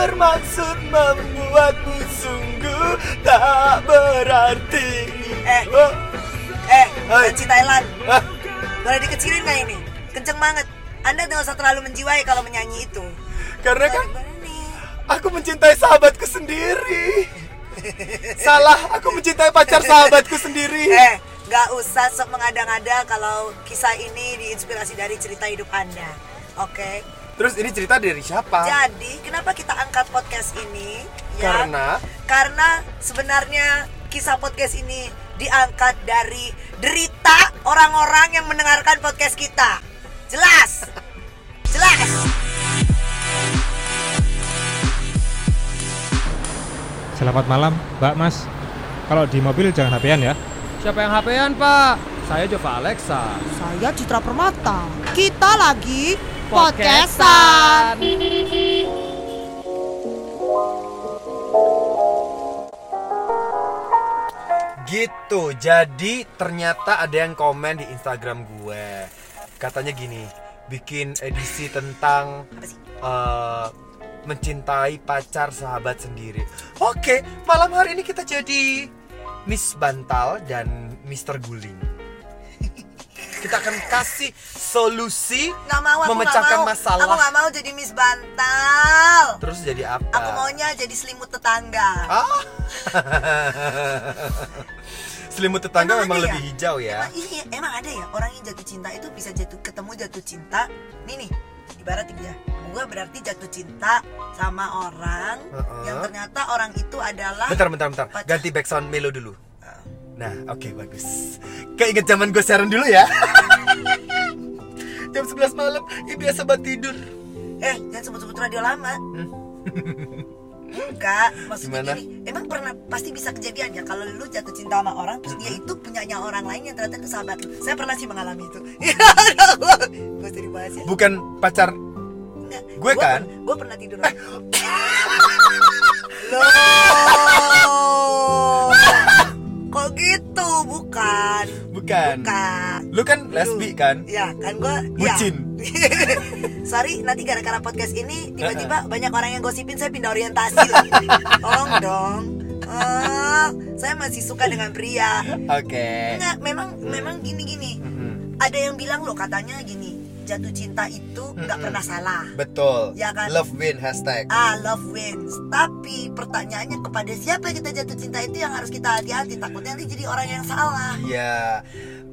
bermaksud membuatmu sungguh tak berarti Eh. Oh, Eh. Nancy Thailand. ah, Boleh dikecilin nggak ini? Kenceng banget. Anda nggak usah terlalu menjiwai kalau menyanyi itu. Karena kan aku mencintai sahabatku sendiri Salah, aku mencintai pacar sahabatku sendiri Eh, nggak usah sok mengada-ngada kalau kisah ini diinspirasi dari cerita hidup Anda. Oke. Terus ini cerita dari siapa? Jadi, kenapa kita angkat podcast ini? Ya, Karena karena sebenarnya kisah podcast ini diangkat dari derita orang-orang yang mendengarkan podcast kita. Jelas. Jelas. Selamat malam, Mbak Mas. Kalau di mobil jangan HP-an ya. Siapa yang HP-an, Pak? Saya Jova Alexa. Saya Citra Permata. Kita lagi Podcastan. Gitu, jadi ternyata ada yang komen di Instagram gue Katanya gini, bikin edisi tentang eh, mencintai pacar sahabat sendiri Oke, malam hari ini kita jadi Miss Bantal dan Mr. Guling Kita akan kasih solusi Nggak mau, aku memecahkan nggak mau. masalah Aku nggak mau jadi Miss Bantal. Terus jadi apa? Aku maunya jadi selimut tetangga. Ah. Selimut tetangga Emang memang ya? lebih hijau ya. Emang, iya, emang ada ya orang yang jatuh cinta itu bisa jatuh ketemu jatuh cinta. Nih nih, ibarat dia. Gue berarti jatuh cinta sama orang Heeh. yang ternyata orang itu adalah Bentar, bentar, bentar. Ganti background Melo dulu. Nah, oke bagus. Keinget zaman gue siaran dulu ya. Jam 11 malam, ya biasa buat tidur. Eh, jangan sebut-sebut radio lama. Enggak, maksudnya Gimana? gini, emang pernah pasti bisa kejadian ya kalau lu jatuh cinta sama orang terus dia itu punyanya orang lain yang ternyata itu sahabat lu. Saya pernah sih mengalami itu. Gue usah dibahas ya. Bukan pacar Enggak, Gue kan? Gue pernah tidur. Loh. Gitu? Bukan. Bukan. Bukan. Lu kan lesbi kan? Ya, kan gue Bucin. Sorry, nanti gara-gara podcast ini tiba-tiba banyak orang yang gosipin saya pindah orientasi. Tolong dong. Eh, saya masih suka dengan pria. Oke. Enggak, memang memang gini-gini. Mm-mm. Ada yang bilang loh katanya gini, jatuh cinta itu nggak Mm-mm. pernah salah. Betul. Ya kan? Love win hashtag. Ah, love wins. Tapi pertanyaannya kepada siapa kita jatuh cinta itu yang harus kita hati-hati. Takutnya nanti jadi orang yang salah. Iya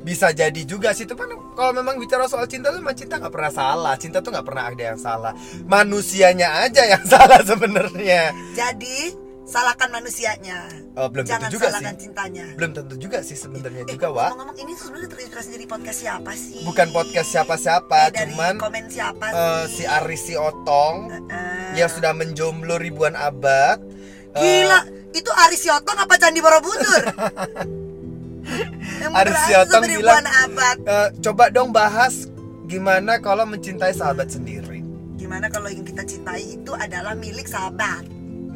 bisa jadi juga sih itu kan kalau memang bicara soal cinta tuh cinta nggak pernah salah cinta tuh nggak pernah ada yang salah manusianya aja yang salah sebenarnya Jadi salahkan manusianya. Oh, belum Jangan tentu juga salahkan sih. cintanya. belum tentu juga sih sebenarnya Eh, juga wa ngomong-ngomong ini sebenarnya terinspirasi dari podcast siapa sih? bukan podcast siapa-siapa Eh, dari cuman komen siapa eh, sih? si Aris si Otong Eh, yang sudah menjomblo ribuan abad Eh, Gila, itu Aris Yotong apa Candi Borobudur? Aris sampai bilang- abad. eh, coba dong bahas gimana kalau mencintai sahabat sendiri Gimana kalau yang kita cintai itu adalah milik sahabat?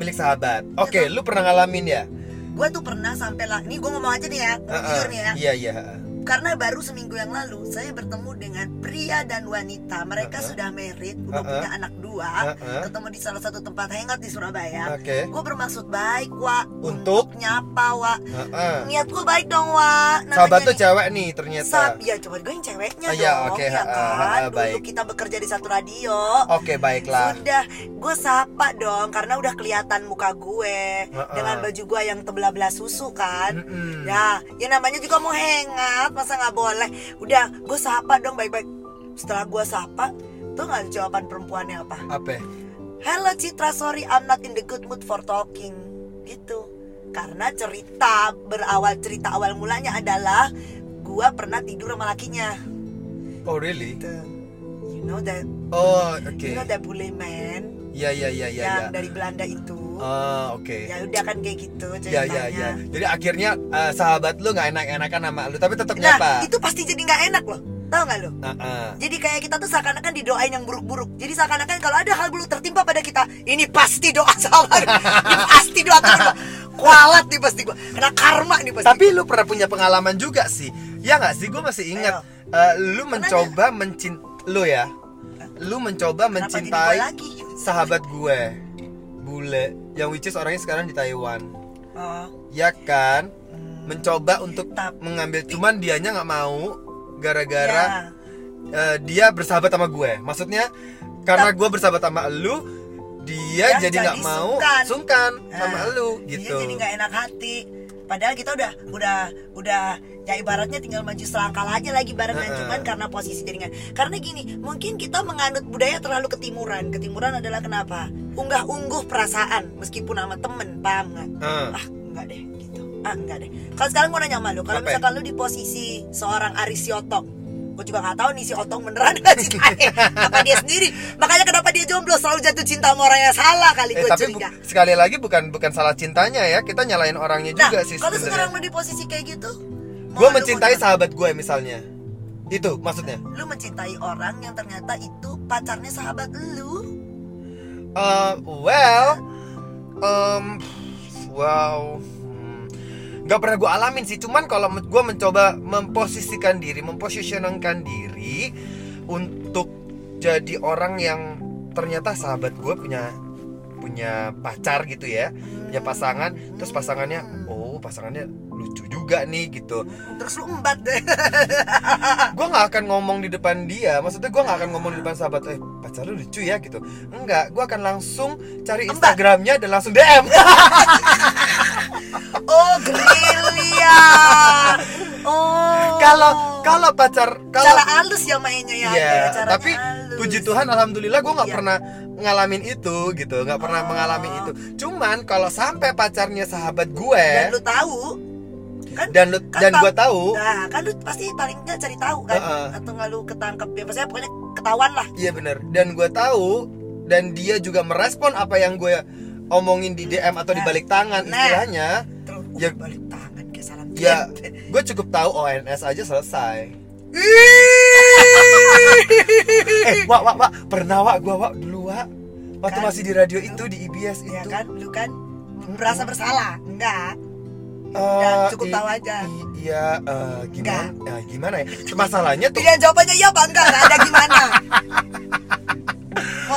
Milik sahabat oke kan? lu pernah ngalamin ya Gue tuh pernah sampai lah, nih gue ngomong aja nih ya, ngomong Eh, jujur nih ya. iya iya Karena baru seminggu yang lalu saya bertemu dengan pria dan wanita. Mereka Uh-uh. sudah married, udah Uh-uh. punya anak dua. Uh-uh. Ketemu di salah satu tempat hangout di Surabaya. Oke. Gue bermaksud baik, Wak. Untuk? nyapa, Wak. Heeh. Niat gue baik dong, Wak. Namanya Sahabat tuh cewek nih ternyata. Sab, ya coba gue yang ceweknya iya, dong, ya ha, kan. ha, ha, Dulu baik. kita bekerja di satu radio. Oke, baiklah. Sudah, gue sapa dong karena udah kelihatan muka gue Ha-ha. dengan baju gue yang tebel-belah susu kan. Mm-mm. Ya, ya namanya juga mau hangout, masa nggak boleh? Udah, gue sapa dong baik-baik. Setelah gue sapa, tuh nggak jawaban perempuannya apa? Apa? Hello Citra, sorry I'm not in the good mood for talking. Gitu. Karena cerita berawal cerita awal mulanya adalah gua pernah tidur sama lakinya. Oh, really? Gitu. You know that Oh, oke. you know that bule man Iya, iya, iya, iya, yang iya. dari Belanda itu. Oh, oke. Ya udah kan kayak gitu Ya, ceritanya. ya, ya. Jadi akhirnya eh, sahabat lu nggak enak-enakan sama lu, tapi tetap Nah, nyapa. itu pasti jadi nggak enak loh. Tahu nggak lo? Heeh. Jadi kayak kita tuh seakan-akan didoain yang buruk-buruk. Jadi seakan-akan kalau ada hal buruk tertimpa pada kita, ini pasti doa salah. ini pasti doa temen gua. Kualat nih pasti gua. Kena karma nih pasti. Tapi lu pernah punya pengalaman juga sih. Ya nggak sih? Gue masih ingat. eh, lu mencoba mencint lu ya. Lu mencoba Kenapa mencintai sahabat gue. Bule yang which is orangnya sekarang di Taiwan. Oh, ya kan? Mencoba untuk Tapi- mengambil cuman dianya nggak mau gara-gara ya. eh, dia bersahabat sama gue. Maksudnya karena gue bersahabat sama lu dia Ya, jadi nggak mau sungkan. sungkan sama Nah, lu dia gitu. jadi nggak enak hati padahal kita udah udah udah ya ibaratnya tinggal maju selangkah aja lagi barengan Heeh. cuman karena posisi jaringan. Karena gini mungkin kita menganut budaya terlalu ketimuran. Ketimuran adalah kenapa? Unggah ungguh perasaan meskipun sama temen paham nggak? Heeh. ah enggak deh gitu. Ah enggak deh. Kalau sekarang gue nanya sama lu kalau misalkan lu di posisi seorang Aris Yotong gue juga nggak tahu nih si Otong beneran nggak cintanya apa dia sendiri? Makanya kenapa dia jomblo? Selalu jatuh cinta sama orang yang salah kali Eh, gue tapi bu- curiga sekali lagi bukan bukan salah cintanya ya. Kita nyalain orangnya Nah, juga sih kalau sekarang lu di posisi kayak gitu, gue mencintai sahabat gue misalnya. Itu maksudnya? Lu mencintai orang yang ternyata itu pacarnya sahabat lu. Eh, well, um, wow, nggak pernah gue alamin sih. Cuman kalau gue mencoba memposisikan diri, mempositioningkan diri untuk jadi orang yang ternyata sahabat gue punya punya pacar gitu ya, punya pasangan. Terus pasangannya, oh pasangannya lucu juga nih gitu. Terus lu embat deh. gue nggak akan ngomong di depan dia maksudnya gue nggak akan ngomong di depan sahabat eh pacar lu lucu ya gitu enggak gue akan langsung cari instagramnya dan langsung dm Oh, gerilya. Oh. kalau kalau pacar kalau cara halus ya mainnya ya. Ya, tapi halus. puji Tuhan alhamdulillah gue nggak Iya. pernah ngalamin itu gitu nggak pernah Oh. mengalami itu cuman kalau sampai pacarnya sahabat gue Dan lu tahu kan dan lu kan dan gue tahu Nah, kan lu pasti paling nggak cari tahu kan Heeh. atau nggak lu ketangkep ya maksudnya pokoknya ketahuan lah. iya bener dan gue tahu dan dia juga merespon apa yang gue omongin di DM atau di Nah. balik tangan Nah. istilahnya Terus uh, Ya. balik tangan kayak salam ya gue cukup tahu ONS aja selesai. Eh wak wak wak pernah wak gue wak dulu wak. Waktu Kan? masih di radio itu di IBS ya itu. kan? Lu kan merasa bersalah? Enggak. Udah, cukup tahu aja. iya eh, gimana? Ya, gimana ya? Masalahnya tuh pilihan jawabannya iya apa enggak? Nggak ada gimana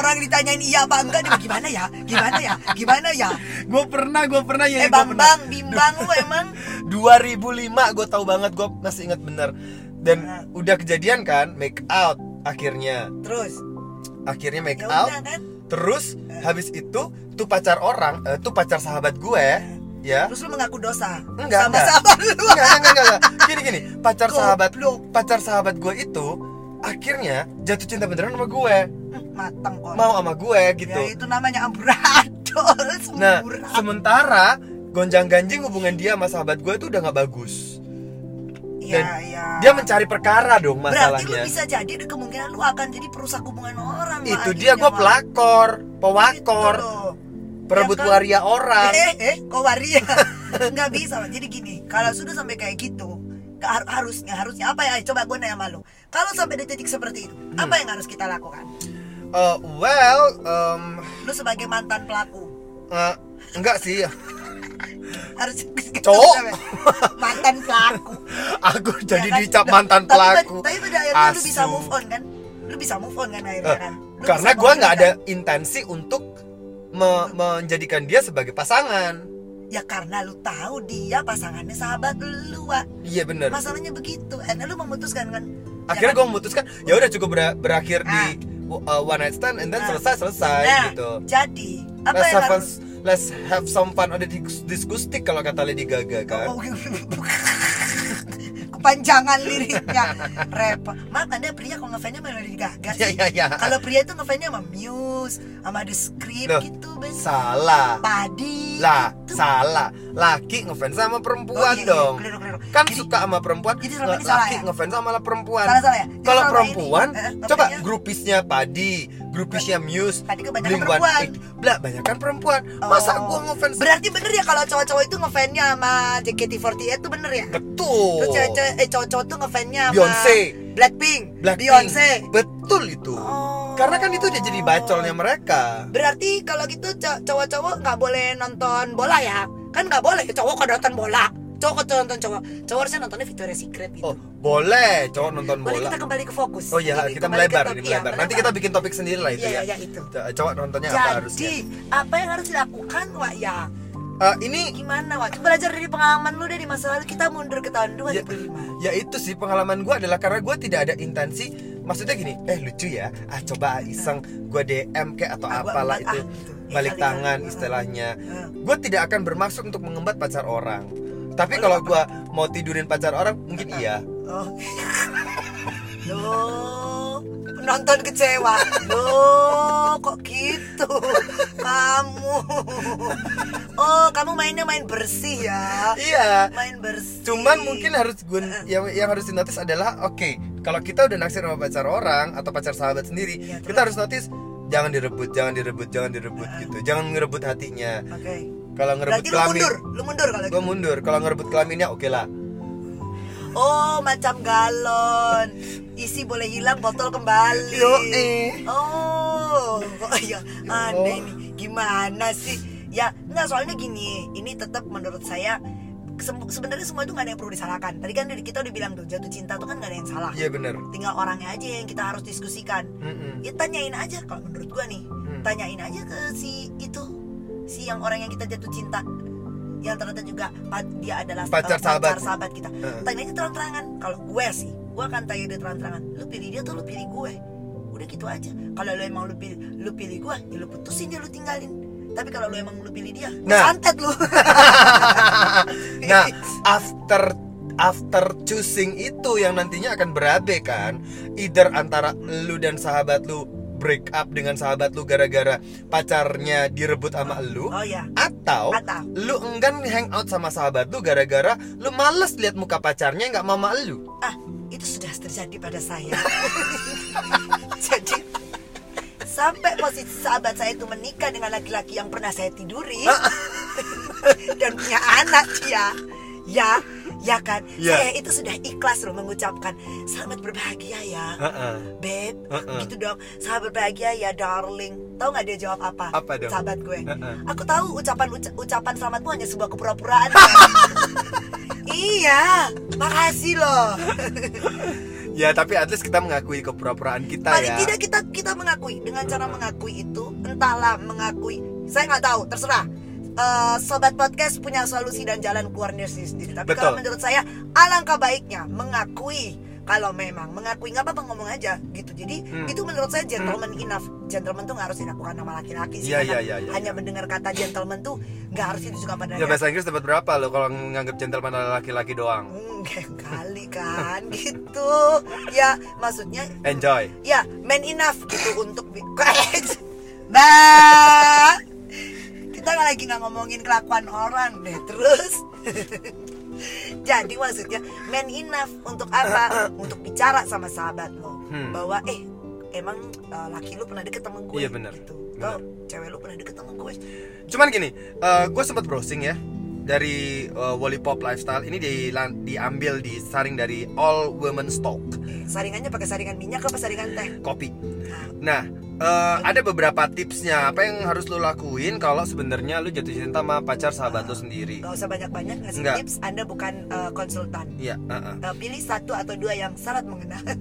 orang ditanyain iya apa enggak dia gimana ya? Gimana ya? Gimana ya? Gue pernah gue pernah ya eh bang bang bimbang lu emang? 2005 gue tahu banget gue masih ingat bener. Dan Nah. udah kejadian kan make out akhirnya. Terus? Akhirnya make ya out. udah kan? Terus habis itu tuh pacar orang eh, tuh pacar sahabat gue ya. Terus lu mengaku dosa? Enggak, sama enggak. sama lu? Enggak, enggak, enggak, enggak. Gini, gini. Pacar Goblok. sahabat pacar sahabat gue itu akhirnya jatuh cinta beneran sama gue. Matang kok Mau sama gue gitu. ya itu namanya amburadul Nah, sementara gonjang-ganjing hubungan dia sama sahabat gue itu udah nggak bagus. Iya, iya. Dia mencari perkara dong Berarti lu masalahnya. bisa jadi ada kemungkinan lu akan jadi perusak hubungan orang Itu dia gue pelakor, pewakor, Gitu perebut Ya kan? waria orang. Eh, eh, kok waria? Nggak bisa. Jadi gini, kalau sudah sampai kayak gitu, har- harusnya, harusnya apa ya? Coba gue nanya sama lu. Kalau sampai di titik seperti itu, Hmm. apa yang harus kita lakukan? Eh, well, em, Lu sebagai mantan pelaku, eh, enggak sih. harus Cowok. mantan pelaku. Aku jadi Ya kan? dicap Nah, mantan tapi- pelaku. Tapi pada akhirnya lu bisa Asu. move on kan? Lu bisa move on kan akhirnya Eh, kan? Lu karena move nggak on, ada kan? intensi untuk me- menjadikan dia sebagai pasangan Ya karena lu tahu dia pasangannya sahabat lu, Wak. iya bener Masalahnya begitu. Akhirnya lu memutuskan kan? akhirnya gue memutuskan ya udah cukup ber- berakhir di Ah. Uh, one night stand and then Nah. selesai selesai Nah, gitu. Jadi, apa let's yang have, harus fun, let's have some fun. On the dis- disgustic kalau kata Lady Gaga kan? Oh, kepanjangan liriknya. Rap maaf anda pria kalau ngefansnya sama Lady Gaga ya sih ya ya kalau pria itu ngefansnya sama Muse sama The Script Loh, gitu ben. salah. Padi lah gitu. salah. Laki ngefans sama perempuan Oh, iya, iya, dong. Keliru, keliru. kan Jadi- suka sama perempuan jadi salah laki ya? ngefans sama perempuan. Salah, salah ya? Kalau perempuan ini, eh, coba grupisnya padi grupisnya Muse Padi kebanyakan Blink perempuan. 182 blah banyak kan perempuan masa Oh. gua ngefans berarti bener ya kalau cowok-cowok itu ngefansnya sama JKT48 itu bener ya betul terus cewek-cewek eh cowok-cowok tuh ngefansnya sama Beyonce. Blackpink Blackpink. Beyonce betul itu Oh. karena kan itu udah jadi bacolnya mereka Berarti kalau gitu co- cowok-cowok nggak boleh nonton bola ya? Kan nggak boleh cowok kalau nonton bola. Cowok cowok nonton cowok cowok harusnya nontonnya Victoria's Secret gitu Oh, boleh cowok nonton boleh bola. kita kembali ke fokus Oh iya, Ini, kita melebar, ini iya, melebar. Nanti kita bikin topik sendiri lah itu Iya, ya. iya, iya, itu. Cowok nontonnya apa harusnya? jadi apa yang harus dilakukan Wak ya Eh, ini gimana Wak Coba belajar dari pengalaman lu deh di masa lalu kita mundur ke tahun ya, 2005 ya itu sih pengalaman gue adalah karena gue tidak ada intensi maksudnya gini eh lucu ya ah coba iseng gue DM kayak atau Ah, apalah itu ah, gitu. Ya, balik kali, tangan kali. istilahnya Ah. gue tidak akan bermaksud untuk mengembat pacar orang tapi kalau gue mau tidurin pacar orang mungkin iya Oh. Loh, penonton kecewa. Loh, kok gitu? Kamu. Oh, kamu mainnya main bersih ya. iya Main bersih. cuman mungkin harus gue yang yang harus dinotis adalah oke kalau kita udah naksir sama pacar orang atau pacar sahabat sendiri Iya, kita harus notice jangan direbut jangan direbut jangan direbut gitu jangan ngerebut hatinya Oke. Kalau ngerebut Berarti lu kelamin mundur, lu mundur kalau gue gitu. mundur kalau ngerebut kelaminnya oke lah Oh, macam galon. Isi boleh hilang, botol kembali. Yoi. Oh, oh iya, aneh nih. Gimana sih? Ya, nggak soalnya gini. Ini tetap menurut saya sebenarnya semua itu nggak ada yang perlu disalahkan. Tadi kan dari kita udah bilang tuh jatuh cinta tuh kan nggak ada yang salah. iya bener Tinggal orangnya aja yang kita harus diskusikan. Mm-mm. Ya tanyain aja kalau menurut gua nih. Hmm. Tanyain aja ke si itu, yang orang yang kita jatuh cinta yang ternyata juga dia adalah Pacar eh, sahabat. sahabat kita. Heeh. Tanya aja terang-terangan. Kalau gue sih, gue akan tanya dia terang-terangan. Lu pilih dia tuh lu pilih gue. Udah gitu aja. Kalau lu emang lu pilih lu pilih gue, ya lu putusin dia lu tinggalin. Tapi kalau lu emang lu pilih dia, Nah. santet lu. nah after after choosing itu yang nantinya akan berabe kan either antara lu dan sahabat lu break up dengan sahabat lu gara-gara pacarnya direbut sama lu oh ya. atau, Atau. lu enggan hangout sama sahabat lu gara-gara lu males lihat muka pacarnya nggak mama lu Ah, itu sudah terjadi pada saya. Jadi sampai posisi sahabat saya itu menikah dengan laki-laki yang pernah saya tiduri dan punya anak dia. Ya, ya kan? Ya. Saya itu sudah ikhlas loh mengucapkan selamat berbahagia ya. Heeh. Beb, Heeh. gitu dong. Selamat berbahagia ya, darling. Tahu nggak dia jawab apa? Apa dong? Sahabat gue. Heeh. Aku tahu ucapan uca- ucapan selamatmu hanya sebuah kepura-puraan. kan? iya, makasih loh. ya tapi at least kita mengakui kepura-puraan kita Paling ya tidak kita kita mengakui dengan cara mengakui itu entahlah mengakui. Saya nggak tahu, terserah. Eh, sobat podcast punya solusi dan jalan keluarnya sendiri. Tapi kalau Betul. menurut saya alangkah baiknya mengakui kalau memang mengakui nggak apa-apa ngomong aja gitu. Jadi Hmm. itu menurut saya gentleman enough. Gentleman tuh nggak harus dilakukan sama laki-laki sih. Karena iya, iya, iya. Hanya mendengar kata gentleman tuh nggak harus ditujukan pada ya bahasa Inggris dapat berapa lo kalau nganggap gentleman adalah laki-laki doang Enggak kali kan gitu. Ya maksudnya enjoy ya man enough gitu untuk Mbak kita lagi nggak ngomongin kelakuan orang deh terus. Jadi maksudnya man enough untuk apa? Untuk bicara sama sahabat lo Hmm. bahwa eh emang uh, laki lu pernah deket sama gue Iya, bener. gitu. Bener. Cewek lu pernah deket sama gue. Cuman gini, gue sempat browsing ya dari uh, Wallipop Lifestyle. Ini di, diambil disaring dari All Women's Talk Eh, saringannya pakai saringan minyak apa saringan teh? Kopi. Nah, Eh, ada beberapa tipsnya apa yang harus lo lakuin kalau sebenarnya lo jatuh cinta sama pacar sahabat lo sendiri. nggak usah banyak-banyak ngasih Nggak. tips anda bukan uh, konsultan Iya, uh-uh. Uh, pilih satu atau dua yang sangat mengena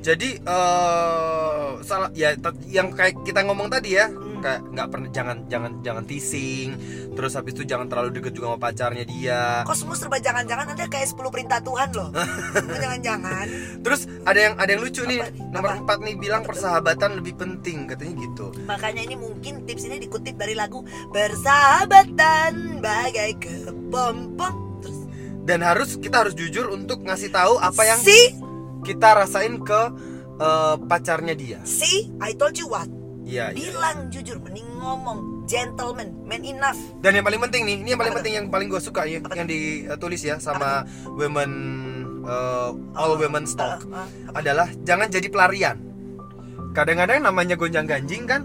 Jadi eh salah ya yang kayak kita ngomong tadi ya, kayak nggak pernah jangan jangan jangan teasing, terus habis itu jangan terlalu deket juga sama pacarnya dia. kok semua serba jangan-jangan anda kayak 10 perintah Tuhan loh Semua jangan-jangan Terus ada yang ada yang lucu nih, Apa nih? nomor Apa? empat nih bilang persahabatan lebih penting katanya gitu. makanya ini mungkin tips ini dikutip dari lagu bersahabatan bagai kepompong terus Dan harus kita harus jujur untuk ngasih tahu apa yang si kita rasain ke eh, pacarnya dia. si I told you what Iya, iya. bilang jujur mending ngomong gentleman man enough Dan yang paling penting nih, ini yang paling Apa penting yang paling gue suka ya, Apa yang ditulis ya sama women eh, all women talk Uh, uh, adalah jangan jadi pelarian. Kadang-kadang namanya gonjang ganjing kan,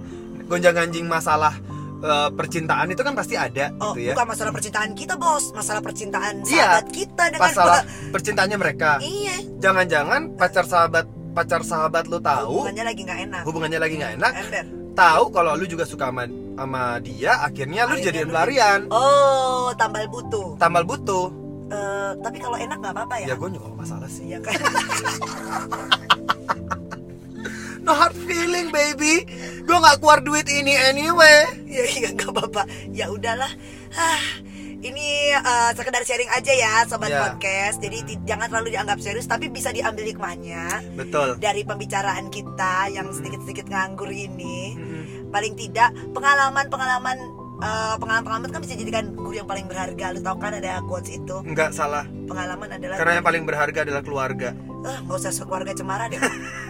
gonjang ganjing masalah eh, percintaan itu kan pasti ada Oh, gitu ya. bukan masalah percintaan kita, Bos. Masalah percintaan Iya, sahabat kita dengan Masalah percintaannya mereka. Iya. Jangan-jangan pacar sahabat pacar sahabat lu tahu Hubungannya lagi nggak enak. hubungannya lagi nggak enak, Ember. tahu kalau lu juga suka sama, sama dia, akhirnya lu lu- pelarian. Oh, tambal butuh. Tambal butuh. Eh, tapi kalau enak nggak apa-apa ya Ya gue juga gak masalah sih Iya kan No hard feeling baby. Gue gak keluar duit ini anyway. Ya iya nggak apa-apa. Ya udahlah. Ah ini eh, sekedar sharing aja ya sobat Ya. podcast. Jadi ti- jangan terlalu dianggap serius tapi bisa diambil hikmahnya Betul. dari pembicaraan kita yang sedikit-sedikit nganggur ini. Paling tidak pengalaman-pengalaman eh, pengalaman-pengalaman kan bisa jadikan guru yang paling berharga. Lu tau kan ada quotes itu? Enggak salah. Pengalaman adalah Karena yang paling berharga adalah keluarga. Ah, nggak usah sekeluarga cemara deh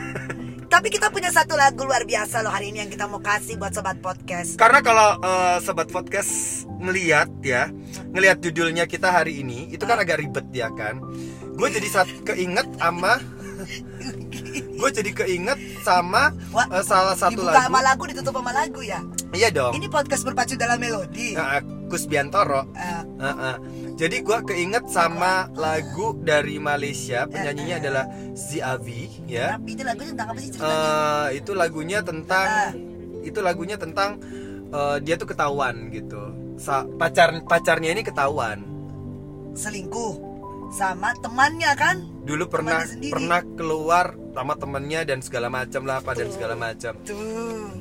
tapi kita punya satu lagu luar biasa loh hari ini yang kita mau kasih buat sobat podcast Karena kalau eh, sobat podcast ngeliat ya, ngelihat judulnya kita hari ini, itu kan agak ribet ya kan. Gue jadi saat keinget sama, gue jadi keinget sama Wah, eh, salah satu dibuka lagu. sama lagu ditutup sama lagu ya Iya dong. ini podcast berpacu dalam melodi Nah, Kus Biantoro. Eh, Heeh. Jadi gue keinget sama lagu dari Malaysia, penyanyinya adalah Ziavi ya. tapi itu lagunya tentang apa sih ceritanya? Eh, itu lagunya tentang itu lagunya tentang eh, dia tuh ketahuan gitu. Sa- pacar pacarnya ini ketahuan. Selingkuh sama temannya kan? Dulu pernah Temannya pernah keluar sama temennya dan segala macam lah apa dan segala macam tuh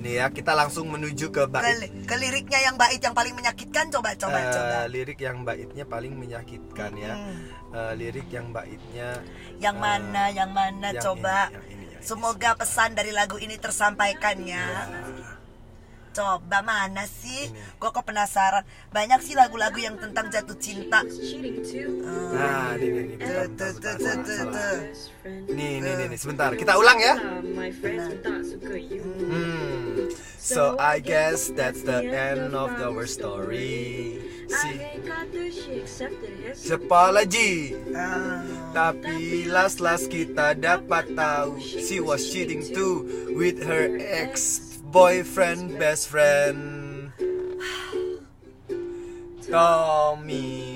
nih ya kita langsung menuju ke ke, bait ke liriknya yang bait yang paling menyakitkan coba coba Eh, coba. lirik yang baitnya paling menyakitkan ya. Hmm. Eh, lirik yang baitnya yang eh, mana yang mana yang coba. ini, yang ini, yang ini. semoga pesan dari lagu ini tersampaikan ya coba mana sih Ini. gue kok penasaran banyak sih lagu-lagu yang tentang jatuh cinta nah ini ini, ini tuh tuh tuh tuh tuh nih nih nih nih, sebentar kita ulang ya Hmm. So I guess that's the end of our story. His siapa lagi? Ah. Tapi last last kita dapat tahu she was cheating too with her ex boyfriend best friend Tommy.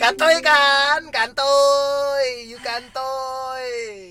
Kantoy kan, kantoy, you kantoy.